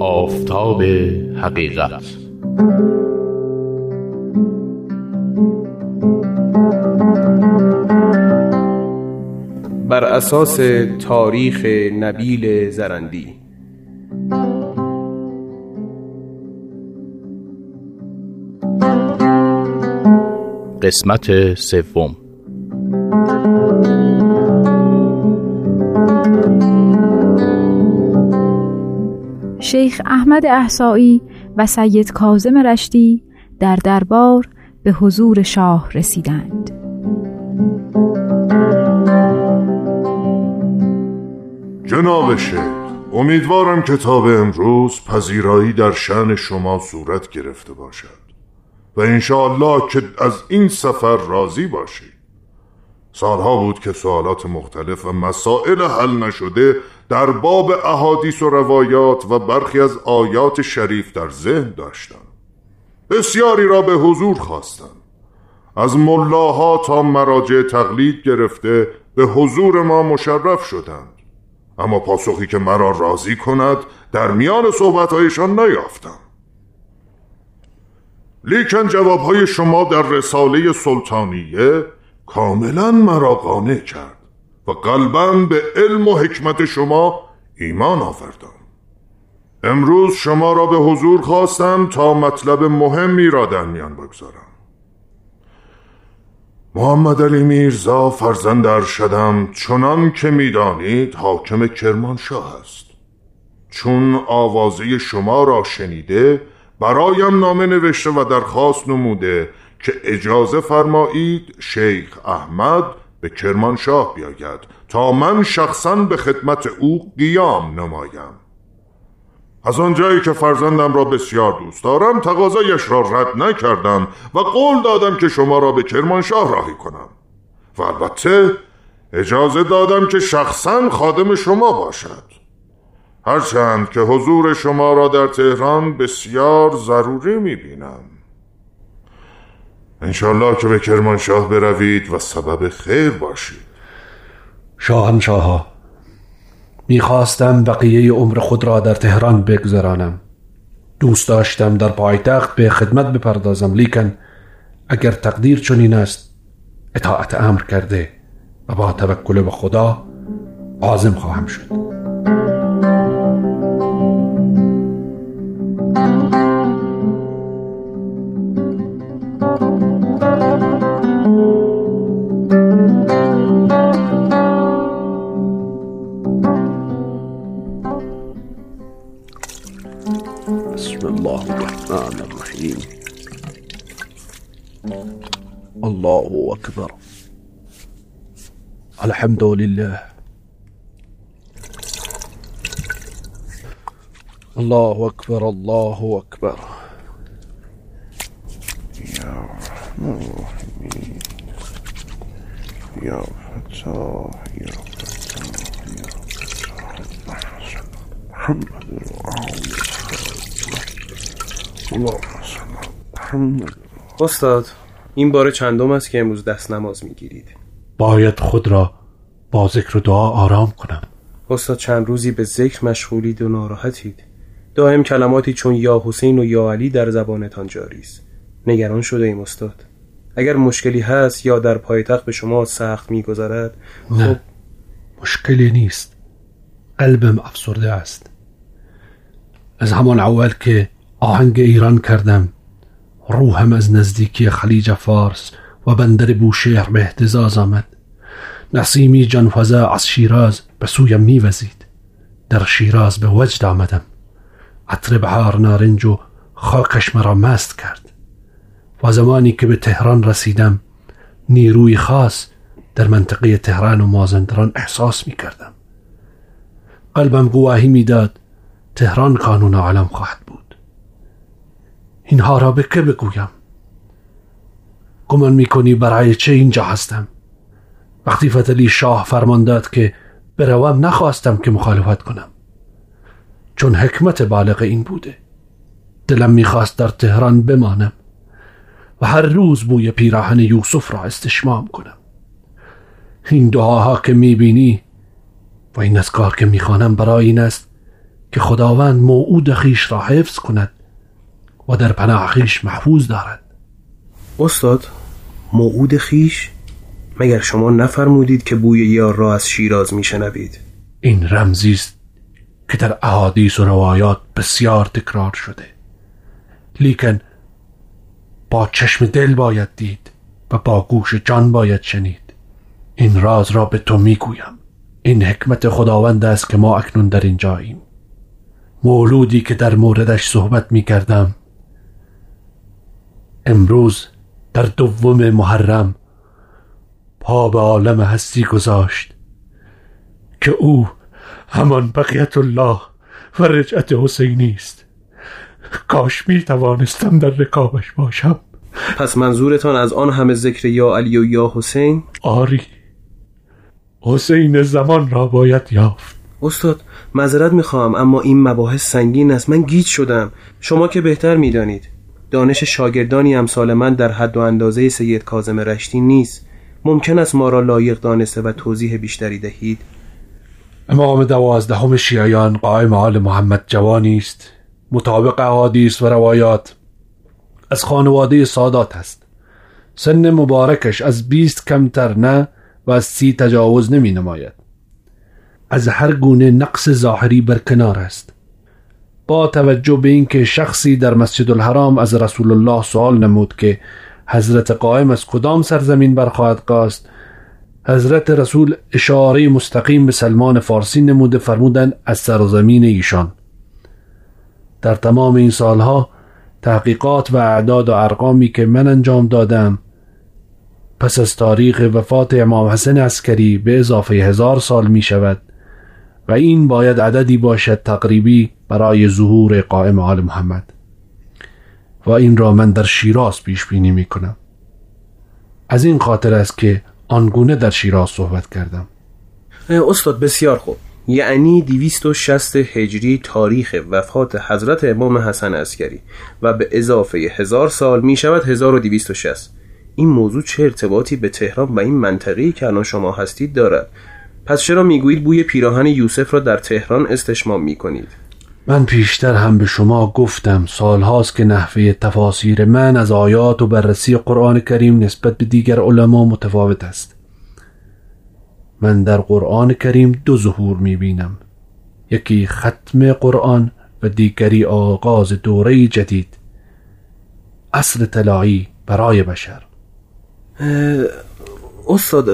آفتاب حقیقت. بر اساس تاریخ نبیل زرندی. قسمت سوم. شیخ احمد احسایی و سید کازم رشتی در دربار به حضور شاه رسیدند. جناب شیخ امیدوارم کتاب امروز پذیرایی در شن شما صورت گرفته باشد و انشاءالله که از این سفر راضی باشید. سالها بود که سوالات مختلف و مسائل حل نشده در باب احادیث و روایات و برخی از آیات شریف در ذهن داشتم. بسیاری را به حضور خواستم. از ملاها تا مراجع تقلید گرفته به حضور ما مشرف شدند. اما پاسخی که مرا راضی کند در میان صحبتهایشان نیافتم. لیکن جوابهای شما در رساله سلطانیه کاملا مرا قانع کرد. و قلبا به علم و حکمت شما ایمان آوردم. امروز شما را به حضور خواستم تا مطلب مهمی را در میان بگذارم. محمد علی میرزا فرزند ارشدم چنان که می‌دانید حاکم کرمانشاه است. چون آوازه شما را شنیده برایم نامه نوشته و درخواست نموده که اجازه فرمایید شیخ احمد به کرمانشاه بیاید تا من شخصا به خدمت او قیام نمایم. از آنجایی که فرزندم را بسیار دوست دارم تقاضایش را رد نکردم و قول دادم که شما را به کرمانشاه راهی کنم. و البته اجازه دادم که شخصا خادم شما باشد. هرچند که حضور شما را در تهران بسیار ضروری می بینم انشالله که به کرمانشاه بروید و سبب خیر باشید. شاهنشاه ها می‌خواستم بقیه عمر خود را در تهران بگذرانم. دوست داشتم در پایتخت به خدمت بپردازم لیکن اگر تقدیر چنین است اطاعت امر کرده و با توکل به خدا عازم خواهم شد. الله الرحمن الرحيم. الله أكبر. الحمد لله. الله أكبر الله أكبر. يا رحمن الرحيم يا فتاح يا فتاح يا فتاح محمد محمد استاد این بار چندم است که امروز دست نماز می‌گیرید؟ باید خود را با ذکر و دعا آرام کنم. استاد چند روزی به ذکر مشغولید و ناراحتید. دائم کلماتی چون یا حسین و یا علی در زبانتان جاری است. نگران شده ایم استاد. اگر مشکلی هست یا در پایتخت به شما سخت میگذرد نه مشکلی نیست. قلبم افسرده است. از همان اول که آهنگ ایران کردم. روحم از نزدیکی خلیج فارس و بندر بوشهر به احتزاز آمد. نسیمی جانفزا از شیراز به سویم میوزید در شیراز به وجد آمدم. عطر بهار نارنج و خاکش مرا مست کرد. و زمانی که به تهران رسیدم نیروی خاص در منطقه تهران و مازندران احساس می کردم. قلبم گواهی می‌داد تهران کانون عالم خواهد بود. اینها را به که بگویم؟ گمان می‌کنی برای چه اینجا هستم؟ وقتی فتلی شاه فرمان داد که بروم نخواستم که مخالفت کنم. چون حکمت بالغ این بوده. دلم می‌خواست در تهران بمانم و هر روز بوی پیراهن یوسف را استشمام کنم. این دعاها که می‌بینی و این کار که می‌خوانم برای این است که خداوند موعود خیش را حفظ کند و در پناه خیش محفوظ دارد. استاد موعود خیش مگر شما نفرمودید که بوی یار را از شیراز میشنوید؟ این رمزی است که در احادیث و روایات بسیار تکرار شده. لیکن با چشم دل باید دید و با گوش جان باید شنید. این راز را به تو می‌گویم. این حکمت خداوند است که ما اکنون در اینجاییم. مولودی که در موردش صحبت می کردم امروز در دوم محرم پا به عالم هستی گذاشت که او همان بقیت الله و رجعت حسینی است. کاش می توانستم در رکابش باشم. پس منظورتان از آن همه ذکر یا علی و یا حسین؟ آری. حسین زمان را باید یافت. استاد معذرت می‌خواهم اما این مباحث سنگین است. من گیج شدم. شما که بهتر می‌دانید. دانش شاگردانی امثال من در حد و اندازه سید کاظم رشتی نیست. ممکن است ما را لایق دانسته و توضیح بیشتری دهید؟ امام دوازدهم شیعیان قائم آل محمد جوانی است. مطابق احادیث و روایات از خانواده سادات است. سن مبارکش از بیست کمتر نه و از سی تجاوز نمی نماید. از هر گونه نقص ظاهری برکنار است. با توجه به اینکه شخصی در مسجد الحرام از رسول الله سوال نمود که حضرت قائم از کدام سرزمین برخواهد قاست حضرت رسول اشاره مستقیم به سلمان فارسی نموده فرمودند از سرزمین ایشان. در تمام این سالها تحقیقات و اعداد و ارقامی که من انجام دادم پس از تاریخ وفات امام حسن عسکری به اضافه هزار سال می شود این باید عددی باشد تقریبی برای ظهور قائم آل محمد. و این را من در شیراز پیش بینی می کنم. از این خاطر است که آنگونه در شیراز صحبت کردم. استاد بسیار خوب. یعنی 260 هجری تاریخ وفات حضرت امام حسن عسکری و به اضافه هزار سال می شود 1260 این موضوع چه ارتباطی به تهران و این منطقی که الان شما هستید دارد؟ پس چرا می‌گویید بوی پیراهن یوسف را در تهران استشمام می کنید من پیشتر هم به شما گفتم سالهاست که نحوه تفاسیر من از آیات و بررسی قرآن کریم نسبت به دیگر علما متفاوت است. من در قرآن کریم دو ظهور می بینم یکی ختم قرآن و دیگری آغاز دوره جدید. اصل طلایی برای بشر. استاد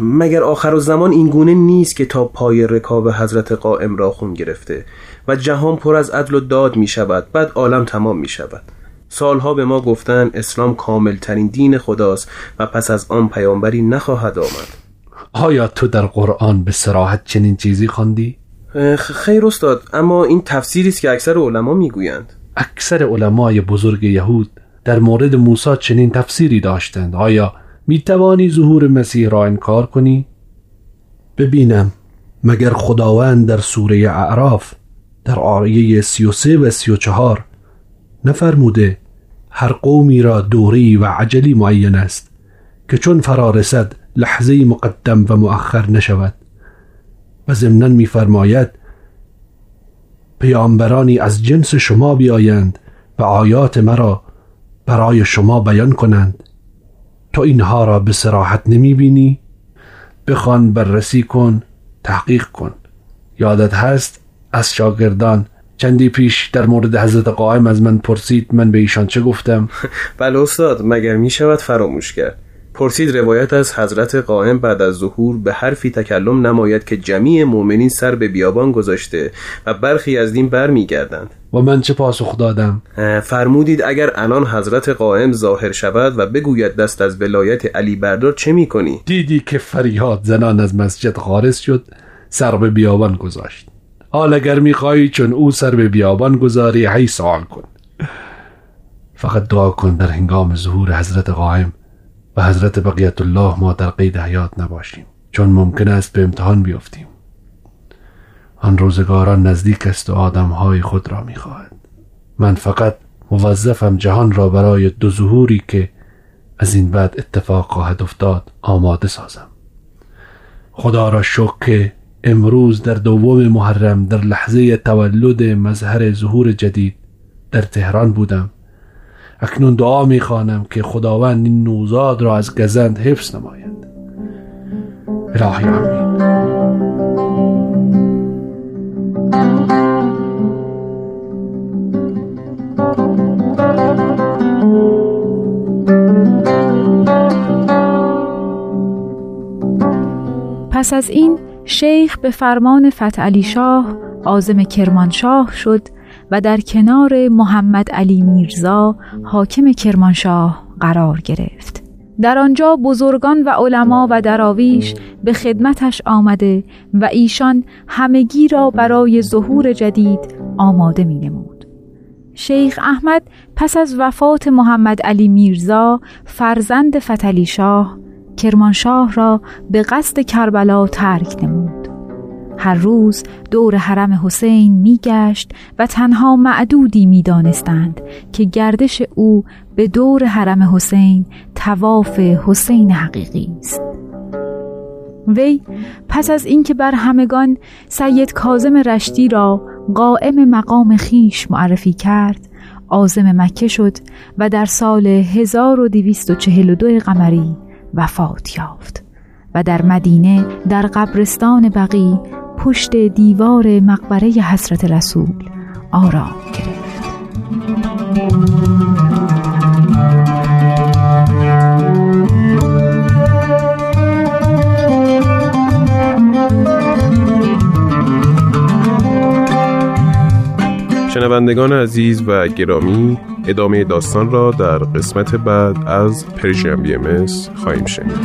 مگر آخر و زمان این گونه نیست که تا پای رکاب حضرت قائم را خون گرفته و جهان پر از عدل و داد می شود بعد عالم تمام می شود؟ سالها به ما گفتن اسلام کامل ترین دین خداست و پس از آن پیامبری نخواهد آمد. آیا تو در قرآن به سراحت چنین چیزی خواندی؟ خیر استاد اما این تفسیری است که اکثر علما می‌گویند. اکثر علمای بزرگ یهود در مورد موسی چنین تفسیری داشتند. آیا می توانی ظهور مسیح را انکار کنی؟ ببینم. مگر خداوند در سوره اعراف در آیه 33 و 34 نفرموده هر قومی را دوری و عجلی معین است که چون فرا رسد لحظه مقدم و مؤخر نشود؟ و ضمنا میفرماید پیامبرانی از جنس شما بیایند و آیات مرا برای شما بیان کنند. تو اینها را به سراحت نمی بینی؟ بخوان بررسی کن تحقیق کن. یادت هست از شاگردان چندی پیش در مورد حضرت قائم از من پرسید من به ایشان چه گفتم؟ بله استاد مگر می شود فراموش کرد؟ پرسید روایت از حضرت قائم بعد از ظهور به حرفی تکلم نماید که جمیع مؤمنین سر به بیابان گذاشته و برخی از دین برمیگردند. و من چه پاسخ دادم؟ فرمودید اگر الان حضرت قائم ظاهر شود و بگوید دست از ولایت علی بردار چه می‌کنی؟ دیدی که فریاد زنان از مسجد خارج شد سر به بیابان گذاشت. حال اگر می‌خواهی چون او سر به بیابان گذاری هی سوال کن. فقط دعا کن در هنگام ظهور حضرت قائم و حضرت بقیت الله ما در قید حیات نباشیم. چون ممکن است به امتحان بیفتیم. آن روزگاران نزدیک است و آدمهای خود را می‌خواهد من فقط موظفم جهان را برای دو ظهوری که از این بعد اتفاق خواهد افتاد آماده سازم. خدا را شکر که امروز در دوم محرم در لحظه تولد مظهر ظهور جدید در تهران بودم. اکنون دعا می‌خوانم که خداوند این نوزاد را از گزند حفظ نماید. الهی آمین. پس از این شیخ به فرمان فتح شاه آزم کرمانشاه شد و در کنار محمد علی میرزا حاکم کرمانشاه قرار گرفت در آنجا بزرگان و علما و دراویش به خدمتش آمده و ایشان همگی را برای ظهور جدید آماده می نمود. شیخ احمد پس از وفات محمد علی میرزا فرزند فتلی شاه کرمانشاه را به قصد کربلا ترک نمود هر روز دور حرم حسین میگشت و تنها معدودی می‌دانستند که گردش او به دور حرم حسین تواف حسین حقیقی است. وی پس از اینکه بر همگان سید کازم رشتی را قائم مقام خیش معرفی کرد آزم مکه شد و در سال 1242 قمری وفات یافت و در مدینه در قبرستان بقی پشت دیوار مقبره حضرت رسول آرام گرفت. شنوندگان عزیز و گرامی ادامه داستان را در قسمت بعد از پرژیم بی خواهیم شنید.